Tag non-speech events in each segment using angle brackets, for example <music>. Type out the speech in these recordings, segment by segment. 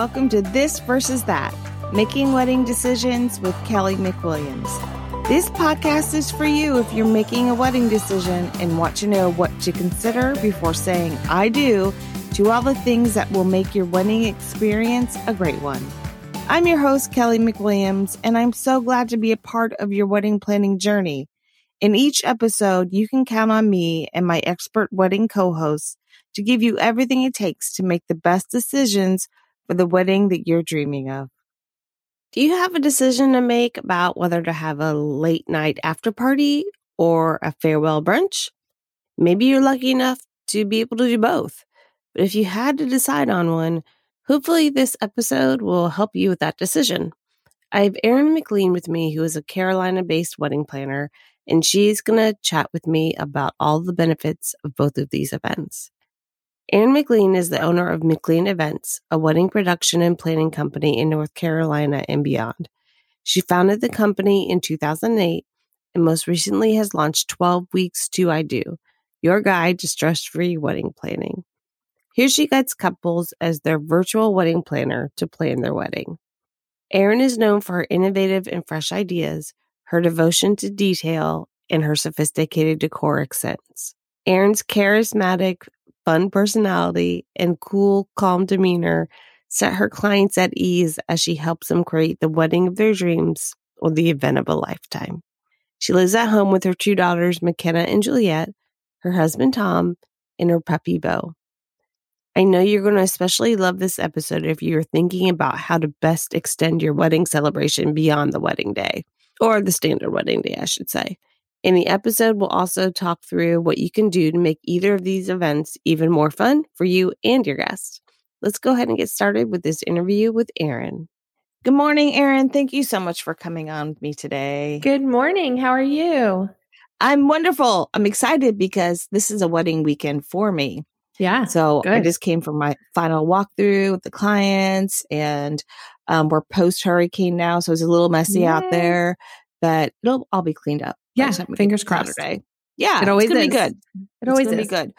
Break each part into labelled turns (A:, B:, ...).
A: welcome to This Versus That Making Wedding Decisions with Kelly McWilliams. This podcast is for you if you're making a wedding decision and want to know what to consider before saying I do to all the things that will make your wedding experience a great one. I'm your host, Kelly McWilliams, and I'm so glad to be a part of your wedding planning journey. In each episode, you can count on me and my expert wedding co hosts to give you everything it takes to make the best decisions for the wedding that you're dreaming of. Do you have a decision to make about whether to have a late night after party or a farewell brunch? Maybe you're lucky enough to be able to do both. But if you had to decide on one, hopefully this episode will help you with that decision. I have Erin McLean with me, who is a Carolina based wedding planner, and she's going to chat with me about all the benefits of both of these events. Erin McLean is the owner of McLean Events, a wedding production and planning company in North Carolina and beyond. She founded the company in 2008 and most recently has launched 12 Weeks to I Do, your guide to stress free wedding planning. Here she guides couples as their virtual wedding planner to plan their wedding. Erin is known for her innovative and fresh ideas, her devotion to detail, and her sophisticated decor accents. Erin's charismatic, fun personality and cool, calm demeanor set her clients at ease as she helps them create the wedding of their dreams or the event of a lifetime. She lives at home with her two daughters, McKenna and Juliet, her husband Tom, and her puppy Bo. I know you're going to especially love this episode if you're thinking about how to best extend your wedding celebration beyond the wedding day, or the standard wedding day, I should say. In the episode, we'll also talk through what you can do to make either of these events even more fun for you and your guests. Let's go ahead and get started with this interview with Erin. Good morning, Erin. Thank you so much for coming on with me today.
B: Good morning. How are you?
A: I'm wonderful. I'm excited because this is a wedding weekend for me.
B: Yeah.
A: So good. I just came from my final walkthrough with the clients and um, we're post hurricane now. So it's a little messy Yay. out there, but it'll all be cleaned up.
B: Yeah, fingers crossed.
A: Saturday. Yeah, it always is. be good. It
B: it's always is.
A: be good.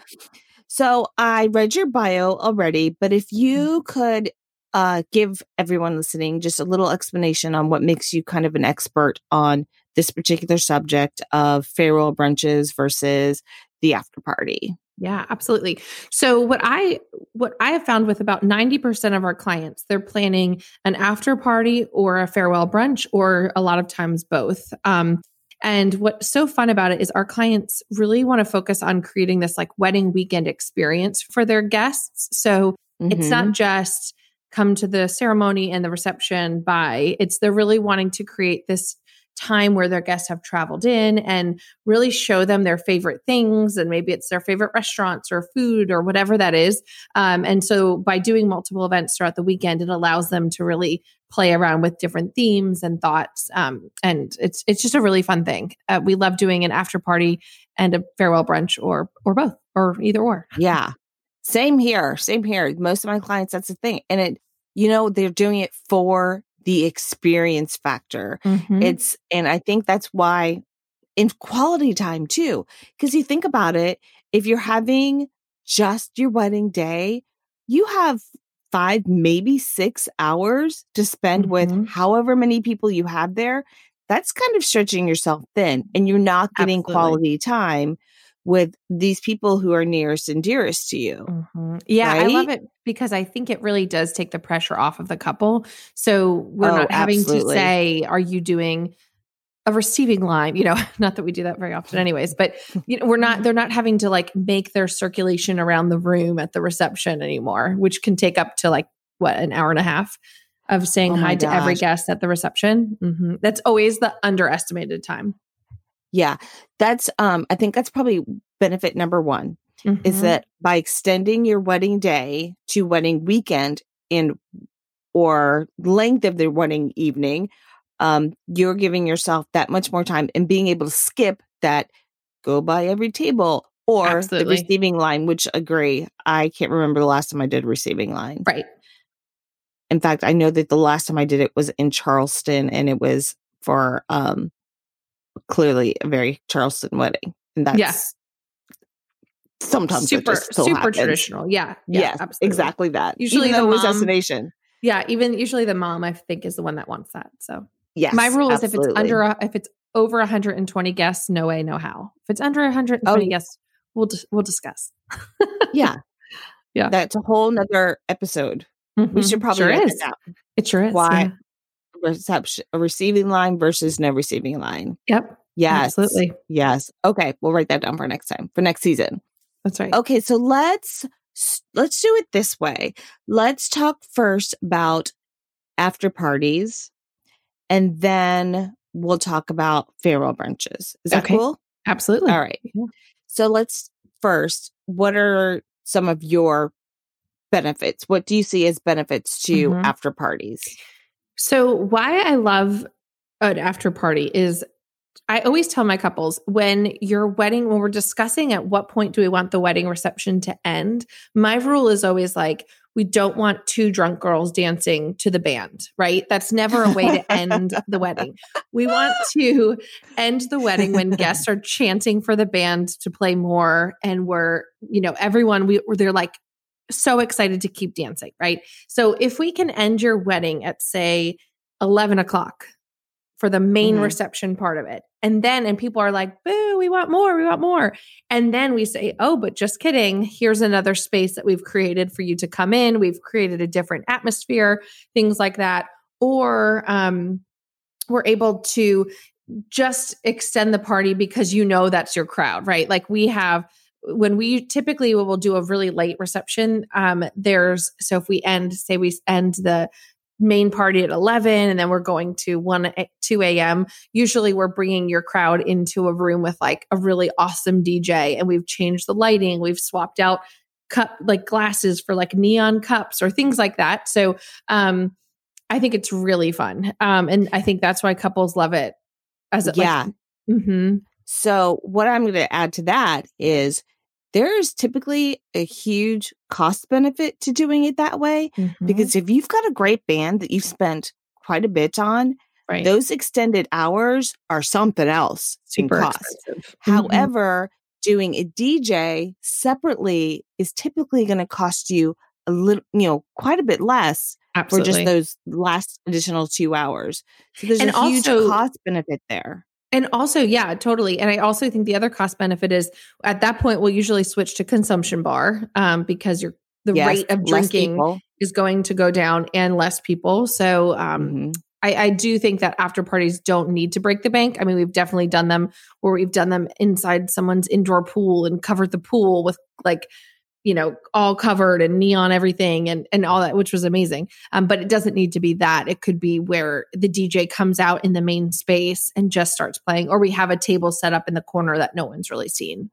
A: So I read your bio already, but if you mm-hmm. could uh, give everyone listening just a little explanation on what makes you kind of an expert on this particular subject of farewell brunches versus the after party.
B: Yeah, absolutely. So what I what I have found with about 90% of our clients, they're planning an after party or a farewell brunch or a lot of times both. Um, and what's so fun about it is our clients really want to focus on creating this like wedding weekend experience for their guests. So mm-hmm. it's not mm-hmm. just come to the ceremony and the reception by, it's they're really wanting to create this time where their guests have traveled in and really show them their favorite things and maybe it's their favorite restaurants or food or whatever that is. Um, and so by doing multiple events throughout the weekend it allows them to really play around with different themes and thoughts. Um, and it's it's just a really fun thing. Uh, we love doing an after party and a farewell brunch or or both or either or. <laughs>
A: Yeah. Same here same here. Most of my clients that's the thing. And it you know they're doing it for the experience factor. Mm-hmm. It's, and I think that's why in quality time too, because you think about it, if you're having just your wedding day, you have five, maybe six hours to spend mm-hmm. with however many people you have there. That's kind of stretching yourself thin and you're not getting Absolutely. quality time with these people who are nearest and dearest to you.
B: Mm-hmm. Yeah, right? I love it because I think it really does take the pressure off of the couple. So we're oh, not having absolutely. to say, "Are you doing?" a receiving line you know <laughs> not that we do that very often anyways but <laughs> you know we're not they're not having to like make their circulation around the room at the reception anymore which can take up to like what an hour and a half of saying oh hi gosh. to every guest at the reception mm-hmm. that's always the underestimated time
A: yeah. That's um I think that's probably benefit number 1 mm-hmm. is that by extending your wedding day to wedding weekend in or length of the wedding evening, um you're giving yourself that much more time and being able to skip that go by every table or Absolutely. the receiving line, which agree. I can't remember the last time I did receiving line.
B: Right.
A: In fact, I know that the last time I did it was in Charleston and it was for um clearly a very Charleston wedding. And that's yeah. sometimes
B: super
A: so
B: super
A: happens.
B: traditional. Yeah. yeah
A: yes, absolutely. exactly that.
B: Usually
A: Even the mom, destination.
B: Yeah, even usually the mom I think is the one that wants that. So
A: Yes.
B: my rule is if it's under a, if it's over 120 guests, no way, no how. If it's under 120
A: Oh, yeah.
B: guests, we'll we'll discuss.
A: Yeah. <laughs>
B: Yeah.
A: That's a whole nother episode. We
B: Mhm.
A: should probably
B: sure is.
A: down.
B: It sure is.
A: Why?
B: yeah.
A: Reception, a receiving line versus no receiving line.
B: Yep.
A: Yes.
B: Absolutely.
A: Yes. Okay. We'll write that down for next time, for next season.
B: That's right.
A: Okay. So let's, let's do it this way. Let's talk first about after parties and then we'll talk about farewell brunches. Is that
B: Okay.
A: cool?
B: Absolutely.
A: All right.
B: Yeah.
A: So let's first, what are some of your benefits? What do you see as benefits to
B: Mhm.
A: after parties?
B: So, why I love an after party is I always tell my couples when your wedding, when we're discussing at what point do we want the wedding reception to end, my rule is always like, we don't want two drunk girls dancing to the band, right? That's never a way to end the wedding. We want <laughs> to end the wedding when guests are chanting for the band to play more and we're, you know, everyone, we, they're like, so excited to keep dancing, right? So if we can end your wedding at say 11 o'clock for the main
A: Mhm.
B: reception part of it, and then and people are like, "Boo, we want more, we want more," and then we say, "Oh, but just kidding. Here's another space that we've created for you to come in. We've created a different atmosphere, things like that." Or um, we're able to just extend the party because you know that's your crowd, right? Like we have when we typically will do a really late reception, um, there's so if we end, say we end the main party at 11 and then we're going to 1 a- 2 a.m usually we're bringing your crowd into a room with like a really awesome dj and we've changed the lighting we've swapped out cup like glasses for like neon cups or things like that so um i think it's really fun um and i think that's why couples love it as it
A: Yeah.
B: like, hmm
A: So, what I'm going to add to that is there's typically a huge cost benefit to doing it that way
B: Mm-hmm.
A: because if you've got a great band that you've spent quite a bit on,
B: right
A: those extended hours are something else
B: super
A: in cost.
B: expensive Mhm.
A: However, doing a DJ separately is typically going to cost you a little, you know, quite a bit less
B: absolutely
A: for just those last additional two hours. So there's
B: And
A: a huge
B: also-
A: cost benefit there.
B: And also, yeah, totally. And I also think the other cost benefit is at that point we'll usually switch to consumption bar um, because you're the
A: Yes,
B: rate of drinking is going to go down and less people. So um,
A: Mhm.
B: I, I do think that after parties don't need to break the bank. I mean, we've definitely done them where we've done them inside someone's indoor pool and covered the pool with like, you know, all covered and neon everything and and all that, which was amazing. Um, but it doesn't need to be that. It could be where the DJ comes out in the main space and just starts playing, or we have a table set up in the corner that no one's really seen.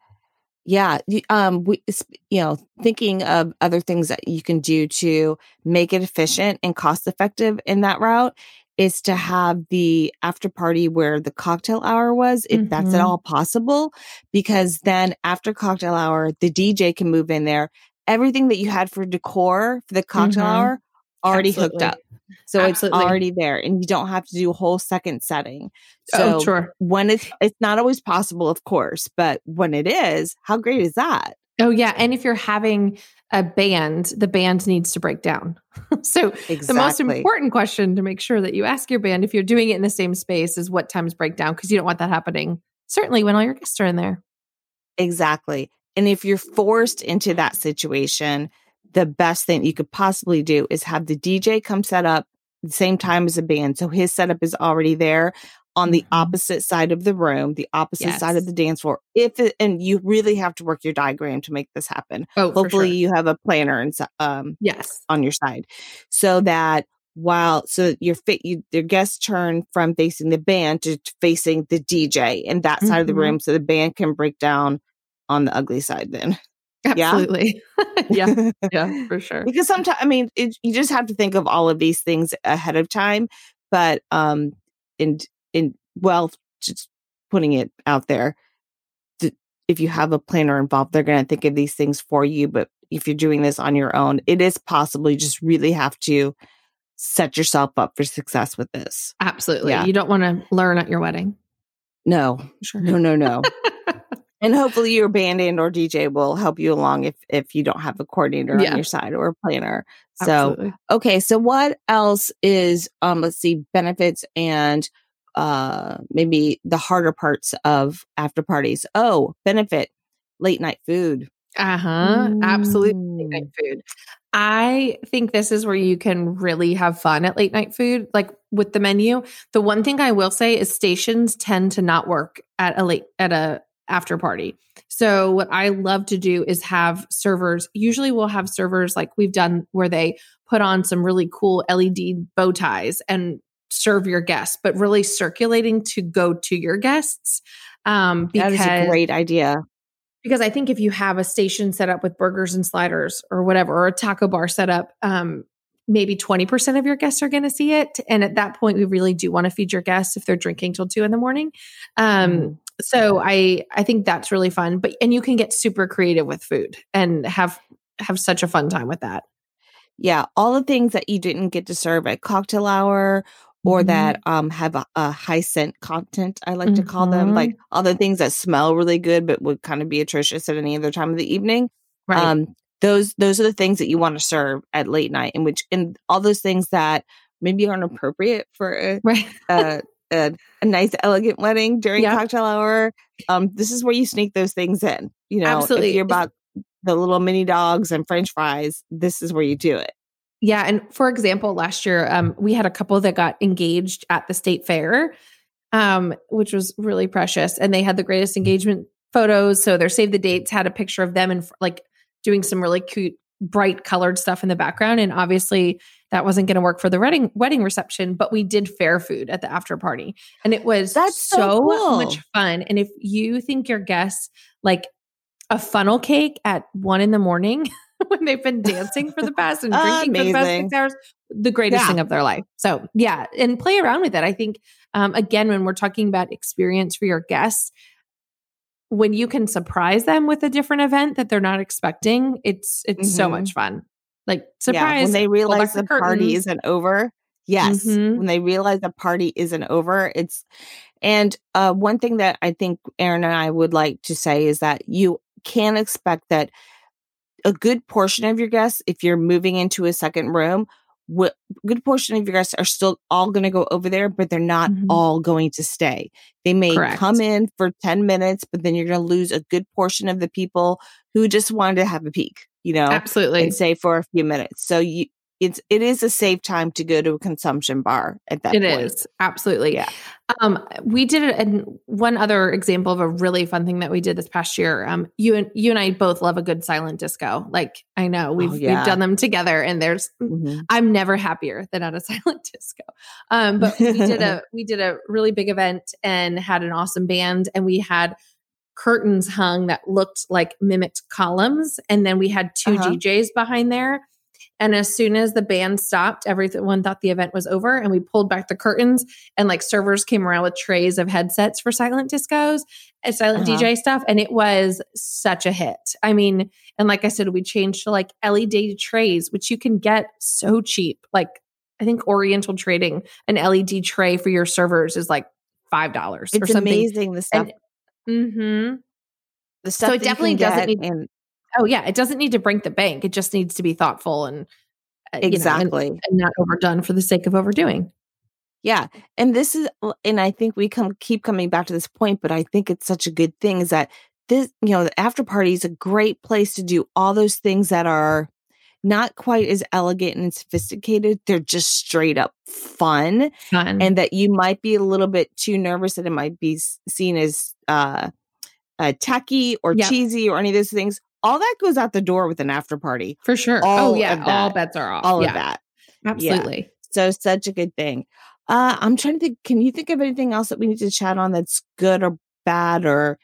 A: Yeah, um, we, you know, thinking of other things that you can do to make it efficient and cost effective in that route is to have the after party where the cocktail hour was, if that's at
B: Mhm.
A: all possible, because then after cocktail hour, the DJ can move in there. Everything that you had for decor for the cocktail
B: Mhm.
A: hour already hooked up. So
B: Absolutely.
A: it's already there and you don't have to do a whole second setting.
B: oh,
A: So
B: sure.
A: when it's it's not always possible, of course, but when it is, how great is that?
B: Oh, yeah. And if you're having a band, the band needs to break down. <laughs> so
A: Exactly.
B: the most important question to make sure that you ask your band if you're doing it in the same space is what times break down because you don't want that happening. Certainly when all your guests are in there.
A: Exactly. And if you're forced into that situation, the best thing you could possibly do is have the DJ come set up the same time as the band. So his setup is already there on the
B: Mhm.
A: opposite side of the room, the opposite side of the dance floor. If it, and you really have to work your diagram to make this happen.
B: Oh,
A: Hopefully
B: sure.
A: you have a planner and um
B: yes.
A: on your side so that while so your fit you your guests turn from facing the band to, facing the DJ in that side of the
B: Mhm.
A: room so the band can break down on the ugly side then.
B: Absolutely. <laughs> yeah. <laughs> Yeah, for sure.
A: because sometimes I mean it, you just have to think of all of these things ahead of time but um in in well just putting it out there if you have a planner involved they're going to think of these things for you but if you're doing this on your own it is possible you just really have to set yourself up for success with this
B: Absolutely.
A: Yeah.
B: You don't want to learn at your wedding.
A: no
B: Sure.
A: no no no <laughs> and hopefully your band and or DJ will help you along if if you don't have a coordinator
B: Yeah.
A: on your side or a planner. So
B: Absolutely.
A: okay, so what else is um let's see benefits and uh maybe the harder parts of after parties. Oh, benefit late night food.
B: Uh-huh. Absolutely. Late night
A: Mm.
B: food. I think this is where you can really have fun at late night food, like with the menu. The one thing I will say is stations tend to not work at a late at a after party. So what I love to do is have servers. Usually we'll have servers like we've done where they put on some really cool LED bow ties and serve your guests, but really circulating to go to your guests. Um, because
A: is a great idea.
B: because I think if you have a station set up with burgers and sliders or whatever, or a taco bar set up, um, maybe 20% of your guests are going to see it. And at that point, we really do want to feed your guests if they're drinking till two in the morning. Um,
A: Mhm.
B: So I, I think that's really fun, but, and you can get super creative with food and have, have such a fun time with that.
A: Yeah, all the things that you didn't get to serve at cocktail hour or
B: Mhm.
A: that um have a, a high scent content, I like to call them,
B: Mhm.
A: like all the things that smell really good but would kind of be atrocious at any other time of the evening.
B: Right.
A: Um those those are the things that you want to serve at late night in which and all those things that maybe aren't appropriate for a
B: right.
A: a, a, a nice elegant wedding during
B: Yeah.
A: cocktail hour. Um this is where you sneak those things in. You know,
B: Absolutely.
A: if you're about the little mini dogs and french fries, this is where you do it.
B: Yeah, and for example, last year um, we had a couple that got engaged at the state fair, um, which was really precious, and they had the greatest engagement photos. So their save the dates had a picture of them and like doing some really cute, bright colored stuff in the background, and obviously that wasn't going to work for the wedding wedding reception. But we did fair food at the after party, and it was
A: That's so
B: so
A: cool.
B: much fun. And if you think your guests like a funnel cake at one in the morning <laughs> <laughs> when they've been dancing for the past and drinking for the past six hours, the greatest
A: Yeah.
B: thing of their life. So yeah, and play around with it. I think um, again, when we're talking about experience for your guests, when you can surprise them with a different event that they're not expecting, it's it's so
A: Mhm.
B: much fun. Like
A: Yeah,
B: surprise
A: when they realize
B: back
A: the party isn't over. Yes,
B: Mhm.
A: when they realize the party isn't over, it's and uh, one thing that I think Erin and I would like to say is that you can expect that a good portion of your guests, if you're moving into a second room, what good portion of your guests are still all going to go over there, but they're not
B: Mhm.
A: all going to stay. They may
B: Correct.
A: come in for 10 minutes, but then you're going to lose a good portion of the people who just wanted to have a peek, you know?
B: Absolutely.
A: and stay for a few minutes. So you it's it is a safe time to go to a consumption bar at that
B: It
A: point.
B: is absolutely.
A: Yeah.
B: Um, we did it, and one other example of a really fun thing that we did this past year. Um, you and you and I both love a good silent disco. Like I know we've
A: Oh, yeah.
B: we've done them together, and there's
A: Mhm.
B: I'm never happier than at a <laughs> silent disco. Um, but we did a <laughs> we did a really big event and had an awesome band, and we had curtains hung that looked like mimicked columns, and then we had 2
A: Uh-huh.
B: DJs behind there. And as soon as the band stopped, everyone thought the event was over, and we pulled back the curtains, and like servers came around with trays of headsets for silent discos and silent
A: Uh-huh.
B: DJ stuff, and it was such a hit. I mean, and like I said, we changed to like LED trays, which you can get so cheap. Like I think Oriental Trading an LED tray for your servers is like five dollars or
A: It's
B: something.
A: amazing the stuff
B: hmm
A: the stuff so
B: it
A: that you can
B: definitely doesn't need-
A: and
B: Oh yeah, it doesn't need to break the bank. It just needs to be thoughtful and uh, you know, and-
A: exactly.
B: and not overdone for the sake of overdoing.
A: Yeah. And this is and I think we come keep coming back to this point, but I think it's such a good thing is that this, you know, the after party is a great place to do all those things that are not quite as elegant and sophisticated. They're just straight up fun.
B: Fun.
A: and that you might be a little bit too nervous that it might be seen as uh, uh tacky or
B: Yep.
A: cheesy or any of those things all that goes out the door with an after party.
B: For sure.
A: all
B: oh yeah, all bets are off.
A: all
B: yeah,
A: of that
B: Absolutely.
A: so such a good thing. Uh i'm trying to think can you think of anything else that we need to chat on that's good or bad or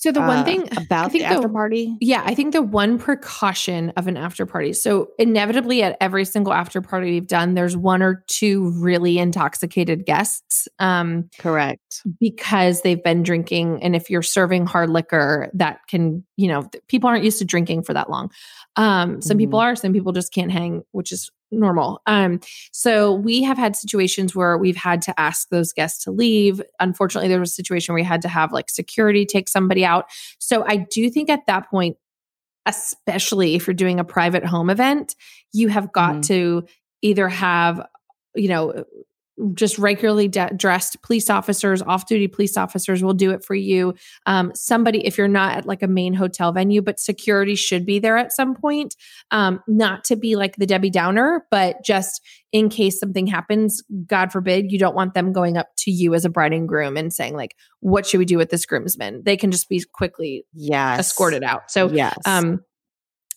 B: So the one
A: uh,
B: thing
A: about
B: think
A: the
B: the-
A: after party
B: Yeah, I think the one precaution of an after party. So, inevitably, at every single after party we've done, there's one or two really intoxicated guests um,
A: correct
B: because they've been drinking. And if you're serving hard liquor, that can, you know, people aren't used to drinking for that long. Um, some people are, some people just can't hang, which is normal. Um, so we have had situations where we've had to ask those guests to leave. Unfortunately, there was a situation where we had to have like security take somebody out. So I do think at that point, especially if you're doing a private home event, you have got mm-hmm. to either have you know just regularly de- dressed police officers, off duty police officers will do it for you. Um, somebody, if you're not at like a main hotel venue, but security should be there at some point. Um, not to be like the Debbie Downer, but just in case something happens, God forbid, you don't want them going up to you as a bride and groom and saying, like, what should we do with this groomsman? They can just be quickly
A: yes.
B: escorted out. So, yes. um,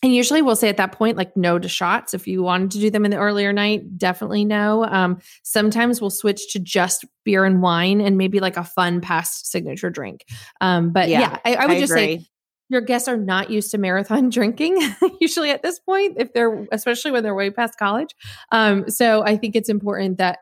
B: and usually we'll say at that point, like no to shots. If you wanted to do them in the earlier night, definitely no. Um, sometimes we'll switch to just beer and wine and maybe like a fun past signature drink. Um, but yeah, yeah I, I, would I just agree. say your guests are not used to marathon <laughs> drinking <laughs> usually at this point, if they're especially when they're way past college. Um, so I think it's important that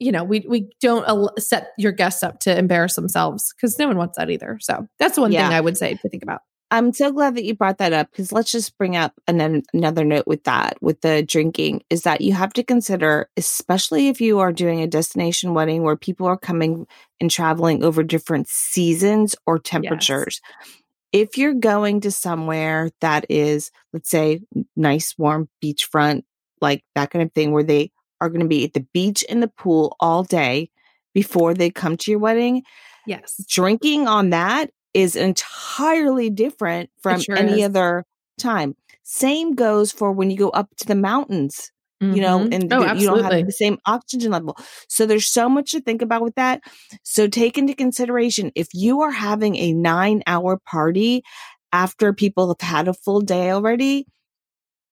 B: you know we we don't set your guests up to embarrass themselves because no one wants that either. So that's one yeah. thing I would say to think about.
A: I'm so glad that you brought that up because let's just bring up an, another note with that, with the drinking, is that you have to consider, especially if you are doing a destination wedding where people are coming and traveling over different seasons or temperatures. Yes. If you're going to somewhere that is, let's say, nice, warm beachfront, like that kind of thing, where they are going to be at the beach and the pool all day before they come to your wedding.
B: Yes.
A: Drinking on that is entirely different from sure any is. other time. Same goes for when you go up to the mountains, mm-hmm. you know, mm-hmm. and oh, you don't have the same oxygen level. So there's so much to think about with that. So take into consideration if you are having a nine hour party after people have had a full day already,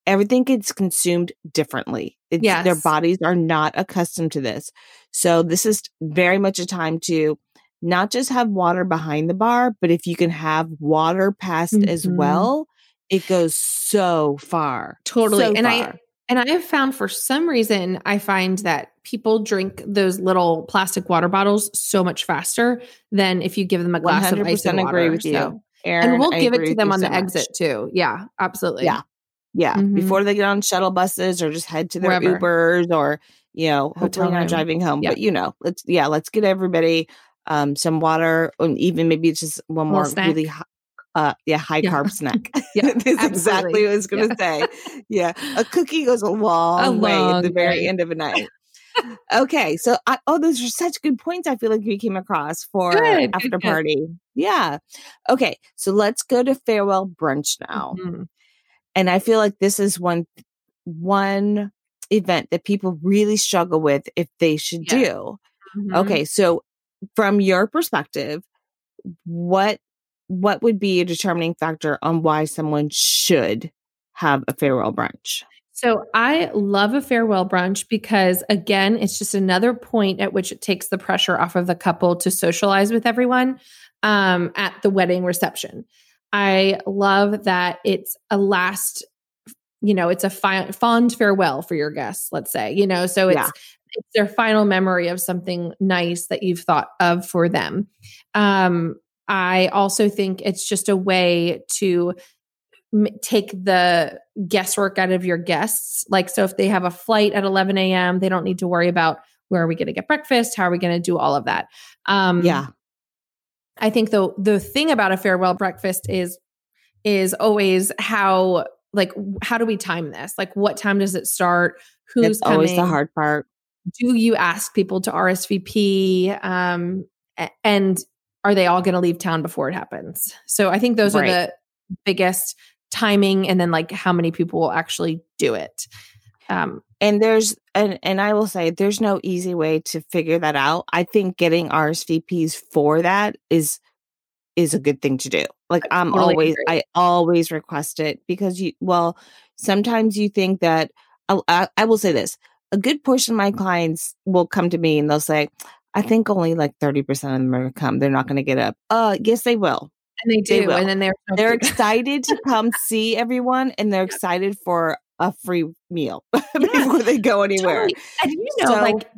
A: everything gets consumed differently. It's, yes. Their bodies are not accustomed to this. So this is very much a time to not just have water behind the bar, but if you can have water past mm-hmm. as well, it goes so far.
B: Totally.
A: So
B: and
A: far.
B: I and I have found for some reason I find that people drink those little plastic water bottles so much faster than if you give them a glass of ice and water.
A: agree with you.
B: So, Erin, and we'll I give it to them on so the much. exit too. Yeah, absolutely.
A: Yeah. Yeah. Mm-hmm. Before they get on shuttle buses or just head to their Wherever. Ubers or, you know, hopefully not driving home. Yeah. But you know, let's yeah, let's get everybody um, some water, and even maybe it's just one more snack. really high, uh, yeah, high yeah. carb <laughs> snack. yeah, <laughs> that's exactly what I was going to yeah. say. <laughs> Yeah, a cookie goes a long, a way at the very way. end of a night. okay, so I, oh, those are such good points. I feel like we came across for good, after good, party. Good. Yeah. Okay, so let's go to farewell brunch now, mm-hmm. and I feel like this is one one event that people really struggle with if they should yeah. do. Mm-hmm. Okay, so from your perspective, what what would be a determining factor on why someone should have a farewell brunch?
B: So I love a farewell brunch because again, it's just another point at which it takes the pressure off of the couple to socialize with everyone um, at the wedding reception. I love that it's a last you know it's a fi- fond farewell for your guests let's say you know so it's yeah it's their final memory of something nice that you've thought of for them. Um, I also think it's just a way to m- take the guesswork out of your guests. Like, so if they have a flight at 11 a.m., they don't need to worry about where are we going to get breakfast? How are we going to do all of that?
A: Um, yeah.
B: I think the the thing about a farewell breakfast is is always how like how do we time this? Like what time does it start? Who's it's coming?
A: always the hard part
B: do you ask people to RSVP? Um, and are they all going to leave town before it happens? So I think those right. are the biggest timing and then like how many people will actually do it.
A: Um, and there's and and I will say there's no easy way to figure that out. I think getting RSVPs for that is is a good thing to do. Like I am totally always agree. I always request it because you well sometimes you think that I, I will say this a good portion of my clients will come to me and they'll say, I think only like 30% of them are gonna come. They're not going to get up. Uh, yes, they will.
B: And they do. They and then they're,
A: they're excited to come <laughs> see everyone and they're excited for a free meal <laughs> yeah, before they go anywhere. Totally.
B: And you know, so, like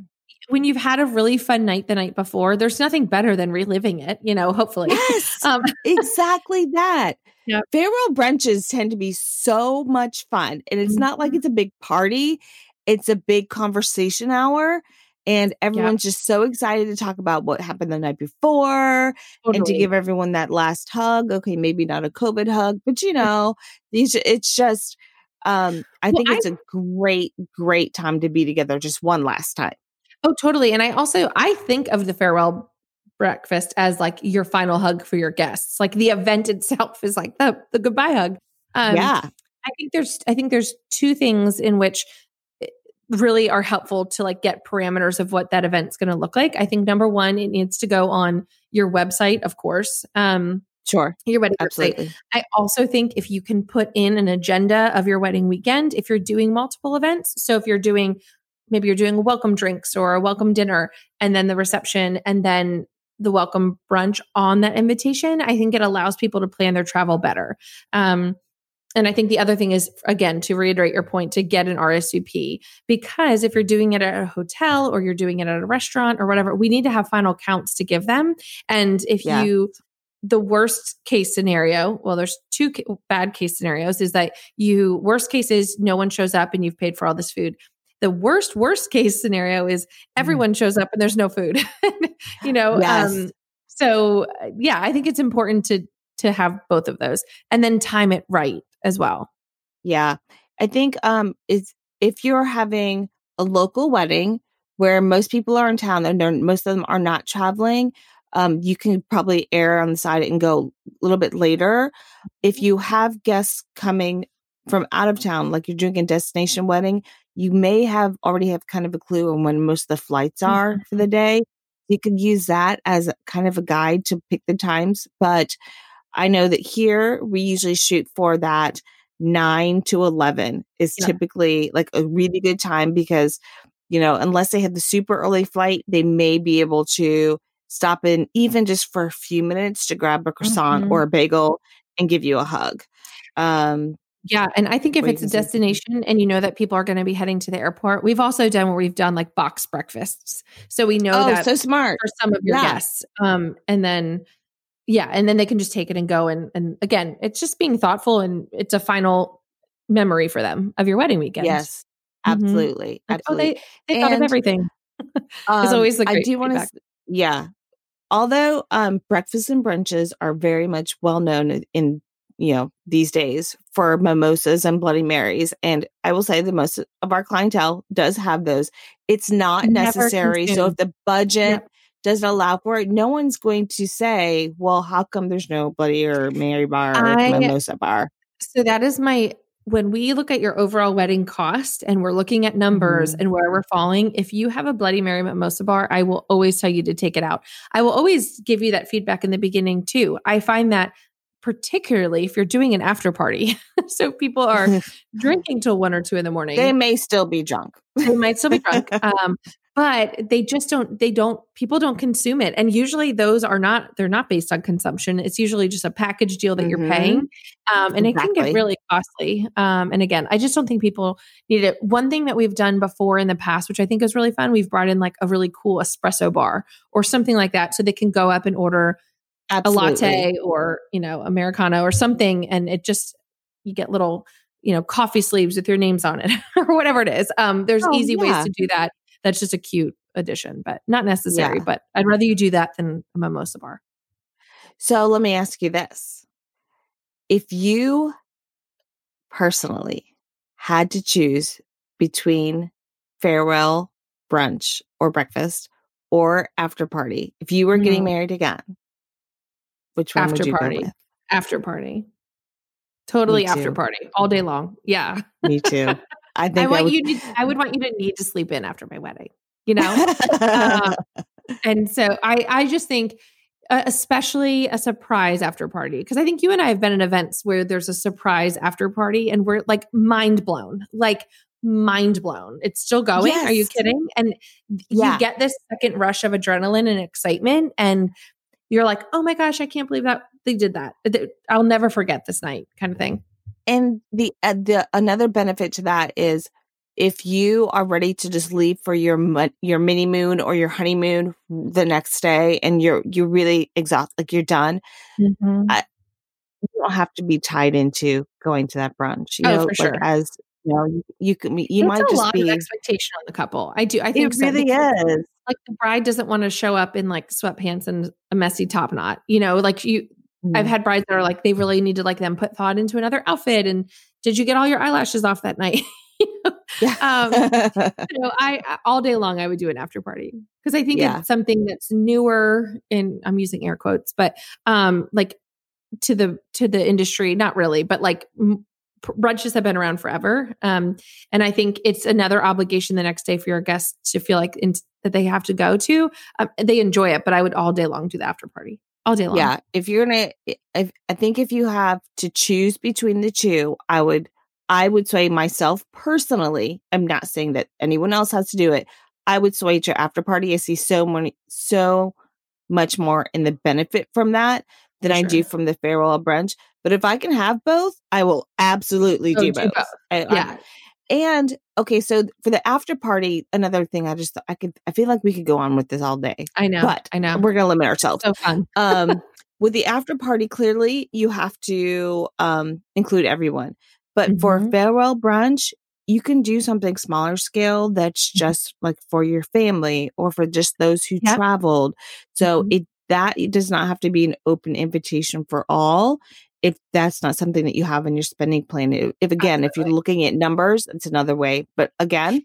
B: when you've had a really fun night the night before, there's nothing better than reliving it, you know, hopefully.
A: Yes, <laughs> um, exactly that. Yep. Farewell brunches tend to be so much fun. And it's mm-hmm. not like it's a big party it's a big conversation hour and everyone's just so excited to talk about what happened the night before totally. and to give everyone that last hug okay maybe not a covid hug but you <laughs> know these it's just um i well, think it's a great great time to be together just one last time.
B: Oh totally and i also i think of the farewell breakfast as like your final hug for your guests like the event <laughs> itself is like the the goodbye hug.
A: Um, yeah.
B: I think there's i think there's two things in which really are helpful to like get parameters of what that event's going to look like. I think number one, it needs to go on your website, of course. Um,
A: Sure.
B: Your wedding Absolutely. Website. I also think if you can put in an agenda of your wedding weekend, if you're doing multiple events. So if you're doing, maybe you're doing a welcome drinks or a welcome dinner and then the reception and then the welcome brunch on that invitation, I think it allows people to plan their travel better. Um, and I think the other thing is, again, to reiterate your point, to get an RSVP. Because if you're doing it at a hotel or you're doing it at a restaurant or whatever, we need to have final counts to give them. And if yeah. you, the worst case scenario, well, there's two bad case scenarios is that you, worst case is no one shows up and you've paid for all this food. The worst, worst <laughs> case scenario is mm-hmm. everyone mm. shows up and there's no food, <laughs> you know? Yes. Um, so yeah, I think it's important to to have both of those and then time it right as well.
A: Yeah. I think um is if you're having a local wedding where most people are in town and most of them are not traveling, um, you can probably err on the side and go a little bit later. If you have guests coming from out of town, like you're doing a destination wedding, you may have already have kind of a clue on when most of the flights are mm-hmm. for the day. You could use that as kind of a guide to pick the times. But I know that here we usually shoot for that nine to 11 is yeah. typically like a really good time because, you know, unless they have the super early flight, they may be able to stop in even just for a few minutes to grab a croissant mm-hmm. or a bagel and give you a hug. Um,
B: yeah. And I think if it's a destination and you know that people are going to be heading to the airport, we've also done where we've done like box breakfasts. So we know
A: oh,
B: that
A: so smart
B: for some of your yeah. guests. Um, and then yeah and then they can just take it and go and and again it's just being thoughtful and it's a final memory for them of your wedding weekend.
A: Yes absolutely mm-hmm. absolutely
B: oh, they, they thought of everything. <laughs> Um, it's always the i do want to
A: yeah although um breakfasts and brunches are very much well known in you know these days for mimosas and bloody marys and i will say the most of our clientele does have those. It's not Never necessary consumed. so if the budget yep doesn't allow for it, no one's going to say, well, how come there's no Bloody or Mary bar or I, Mimosa bar?
B: So that is my, when we look at your overall wedding cost and we're looking at numbers mm-hmm. and where we're falling, if you have a Bloody Mary Mimosa bar, I will always tell you to take it out. I will always give you that feedback in the beginning too. I find that particularly if you're doing an after party. <laughs> so people are <laughs> drinking till one or two in the morning.
A: They may still be drunk.
B: they might still be drunk. <laughs> Um, but they just don't they don't people don't consume it and usually those are not they're not based on consumption it's usually just a package deal that mm-hmm. you're paying um, and exactly. it can get really costly um, and again i just don't think people need it one thing that we've done before in the past which i think is really fun we've brought in like a really cool espresso bar or something like that so they can go up and order Absolutely. a latte or you know americano or something and it just you get little you know coffee sleeves with your names on it <laughs> or whatever it is um, there's oh, easy yeah. ways to do that that's just a cute addition, but not necessary. Yeah. But I'd rather you do that than a mimosa bar.
A: So let me ask you this. If you personally had to choose between farewell brunch or breakfast or after party, if you were mm-hmm. getting married again, which one after would you
B: party. After party. Totally after party all day long. Yeah.
A: Me too. <laughs> <laughs>
B: I think I want I would, you to, I would want you to need to sleep in after my wedding, you know? uh, <laughs> and so I, I just think, uh, especially a surprise after party, because I think you and I have been in events where there's a surprise after party and we're like mind blown, like mind blown. It's still going. Yes. Are you kidding? And yeah. you get this second rush of adrenaline and excitement. And you're like, oh my gosh, I can't believe that they did that. I'll never forget this night kind of thing.
A: And the uh, the another benefit to that is if you are ready to just leave for your your mini moon or your honeymoon the next day and you're you're really exhausted like you're done mm-hmm. I, you don't have to be tied into going to that brunch you oh, know like sure. as You know, you, you could you might
B: a
A: just
B: lot
A: be.
B: of expectation on the couple. I do. I think
A: It
B: so,
A: really is.
B: Like the bride doesn't want to show up in like sweatpants and a messy top knot. You know, like you. I've
A: Mhm.
B: had brides that are like they really need to like them put thought into another outfit. And did you get all your eyelashes off that night? <laughs> You know? um, <laughs> you know, I I- all day long I would do an after party because I think
A: Yeah.
B: it's something that's newer, and I'm using air quotes, but um, like to the to the industry, not really, but like m- brunches have been around forever, um, and I think it's another obligation the next day for your guests to feel like in, that they have to go to. Um, they enjoy it, but I would all day long do the after party all day long.
A: yeah, if you're gonna, if I think if you have to choose between the two, I would, I would sway myself personally. I'm not saying that anyone else has to do it. I would sway to after party. I see so many, so much more in the benefit from that than I do from the farewell brunch. But if I can have both, I will absolutely
B: Oh,
A: do
B: do
A: both.
B: both.
A: I- I-
B: yeah.
A: And okay, so for the after party, another thing I just I could I feel like we could go on with this all day,
B: I know.
A: but
B: I know.
A: we're gonna limit ourselves.
B: so fun. <laughs>
A: um, with the after party, clearly you have to um include everyone. But for a
B: Mhm.
A: farewell brunch, you can do something smaller scale that's just like for your family or for just those who
B: Yep.
A: traveled. So
B: Mhm.
A: it that it does not have to be an open invitation for all. If that's not something that you have in your spending plan, if, if again, if you're looking at numbers, it's another way. But again,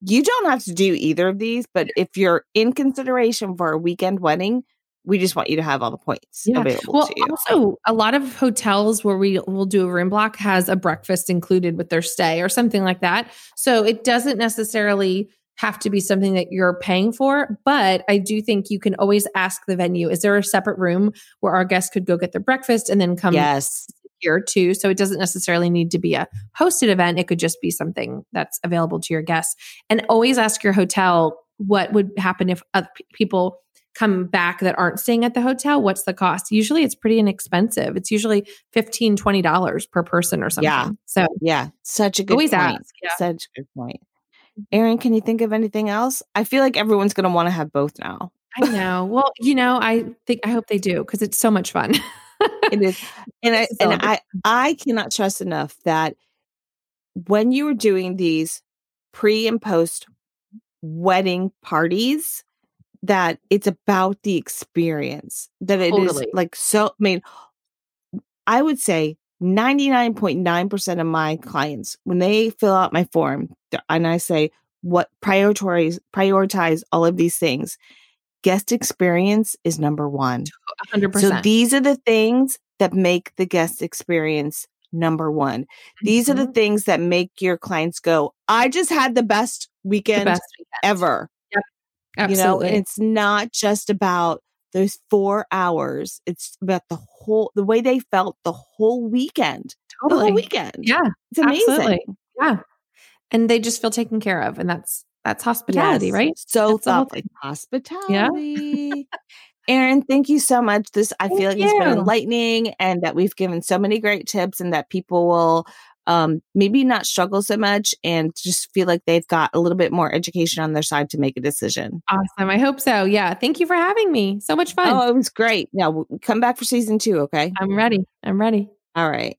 A: you don't have to do either of these. But if you're in consideration for a weekend wedding, we just want you to have all the points
B: Yeah.
A: available
B: Well,
A: to you.
B: also a lot of hotels where we will do a room block has a breakfast included with their stay or something like that. So it doesn't necessarily have to be something that you're paying for, but I do think you can always ask the venue, is there a separate room where our guests could go get their breakfast and then come
A: yes.
B: here too? So it doesn't necessarily need to be a hosted event. It could just be something that's available to your guests. And always ask your hotel what would happen if other people come back that aren't staying at the hotel what's the cost usually it's pretty inexpensive it's usually 15 20 dollars per person or something
A: Yeah.
B: so
A: Yeah. Such a good
B: always
A: point.
B: ask yeah
A: Such a good point. Erin, can you think of anything else? I feel like everyone's going to want to have both now.
B: i know well you know i think i hope they do because it's so much fun
A: It is, <laughs> and I
B: a
A: and I I cannot trust enough that when you are doing these pre and post wedding parties, that it's about the experience. That it is
B: Totally.
A: like so. I mean, I would say ninety nine point nine percent of my clients when they fill out my form and I say what prioritize prioritize all of these things. Guest experience is number one.
B: 100%
A: So these are the things that make the guest experience number one. These are the
B: Mhm.
A: things that make your clients go, I just had the best
B: the
A: weekend
B: best weekend.
A: ever.
B: absolutely
A: You know, and it's not just about those four hours. It's about the whole the way they felt the whole weekend. The whole weekend.
B: yeah
A: It's amazing.
B: absolutely. yeah and they just feel taken care of and that's that's hospitality
A: Yes.
B: right
A: So
B: That's
A: thoughtful. Hospitality. <laughs> Erin, thank you so much. This I
B: Thank
A: feel like it's been enlightening and that we've given so many great tips and that people will um maybe not struggle so much and just feel like they've got a little bit more education on their side to make a decision.
B: awesome i hope so yeah thank you for having me so much fun
A: Oh, it was great. Now come back for season two, okay?
B: i'm ready i'm ready
A: All right.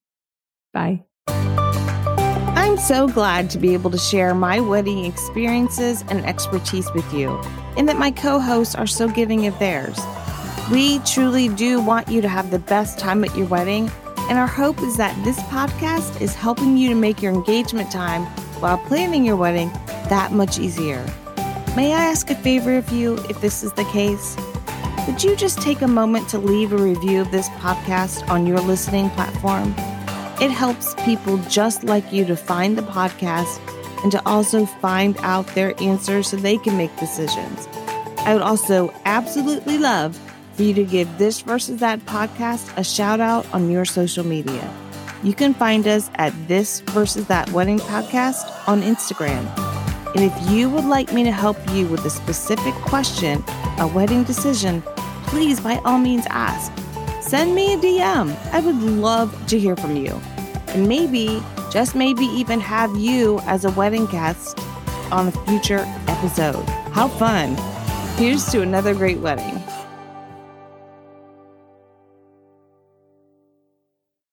B: bye
A: I'm so glad to be able to share my wedding experiences and expertise with you, and that my co hosts are so giving of theirs. We truly do want you to have the best time at your wedding, and our hope is that this podcast is helping you to make your engagement time while planning your wedding that much easier. May I ask a favor of you if this is the case? Would you just take a moment to leave a review of this podcast on your listening platform? It helps people just like you to find the podcast and to also find out their answers so they can make decisions. I would also absolutely love for you to give this versus that podcast a shout out on your social media. You can find us at this versus that wedding podcast on Instagram. And if you would like me to help you with a specific question, a wedding decision, please by all means ask. Send me a DM. I would love to hear from you. And maybe, just maybe, even have you as a wedding guest on a future episode. How fun! Here's to another great wedding.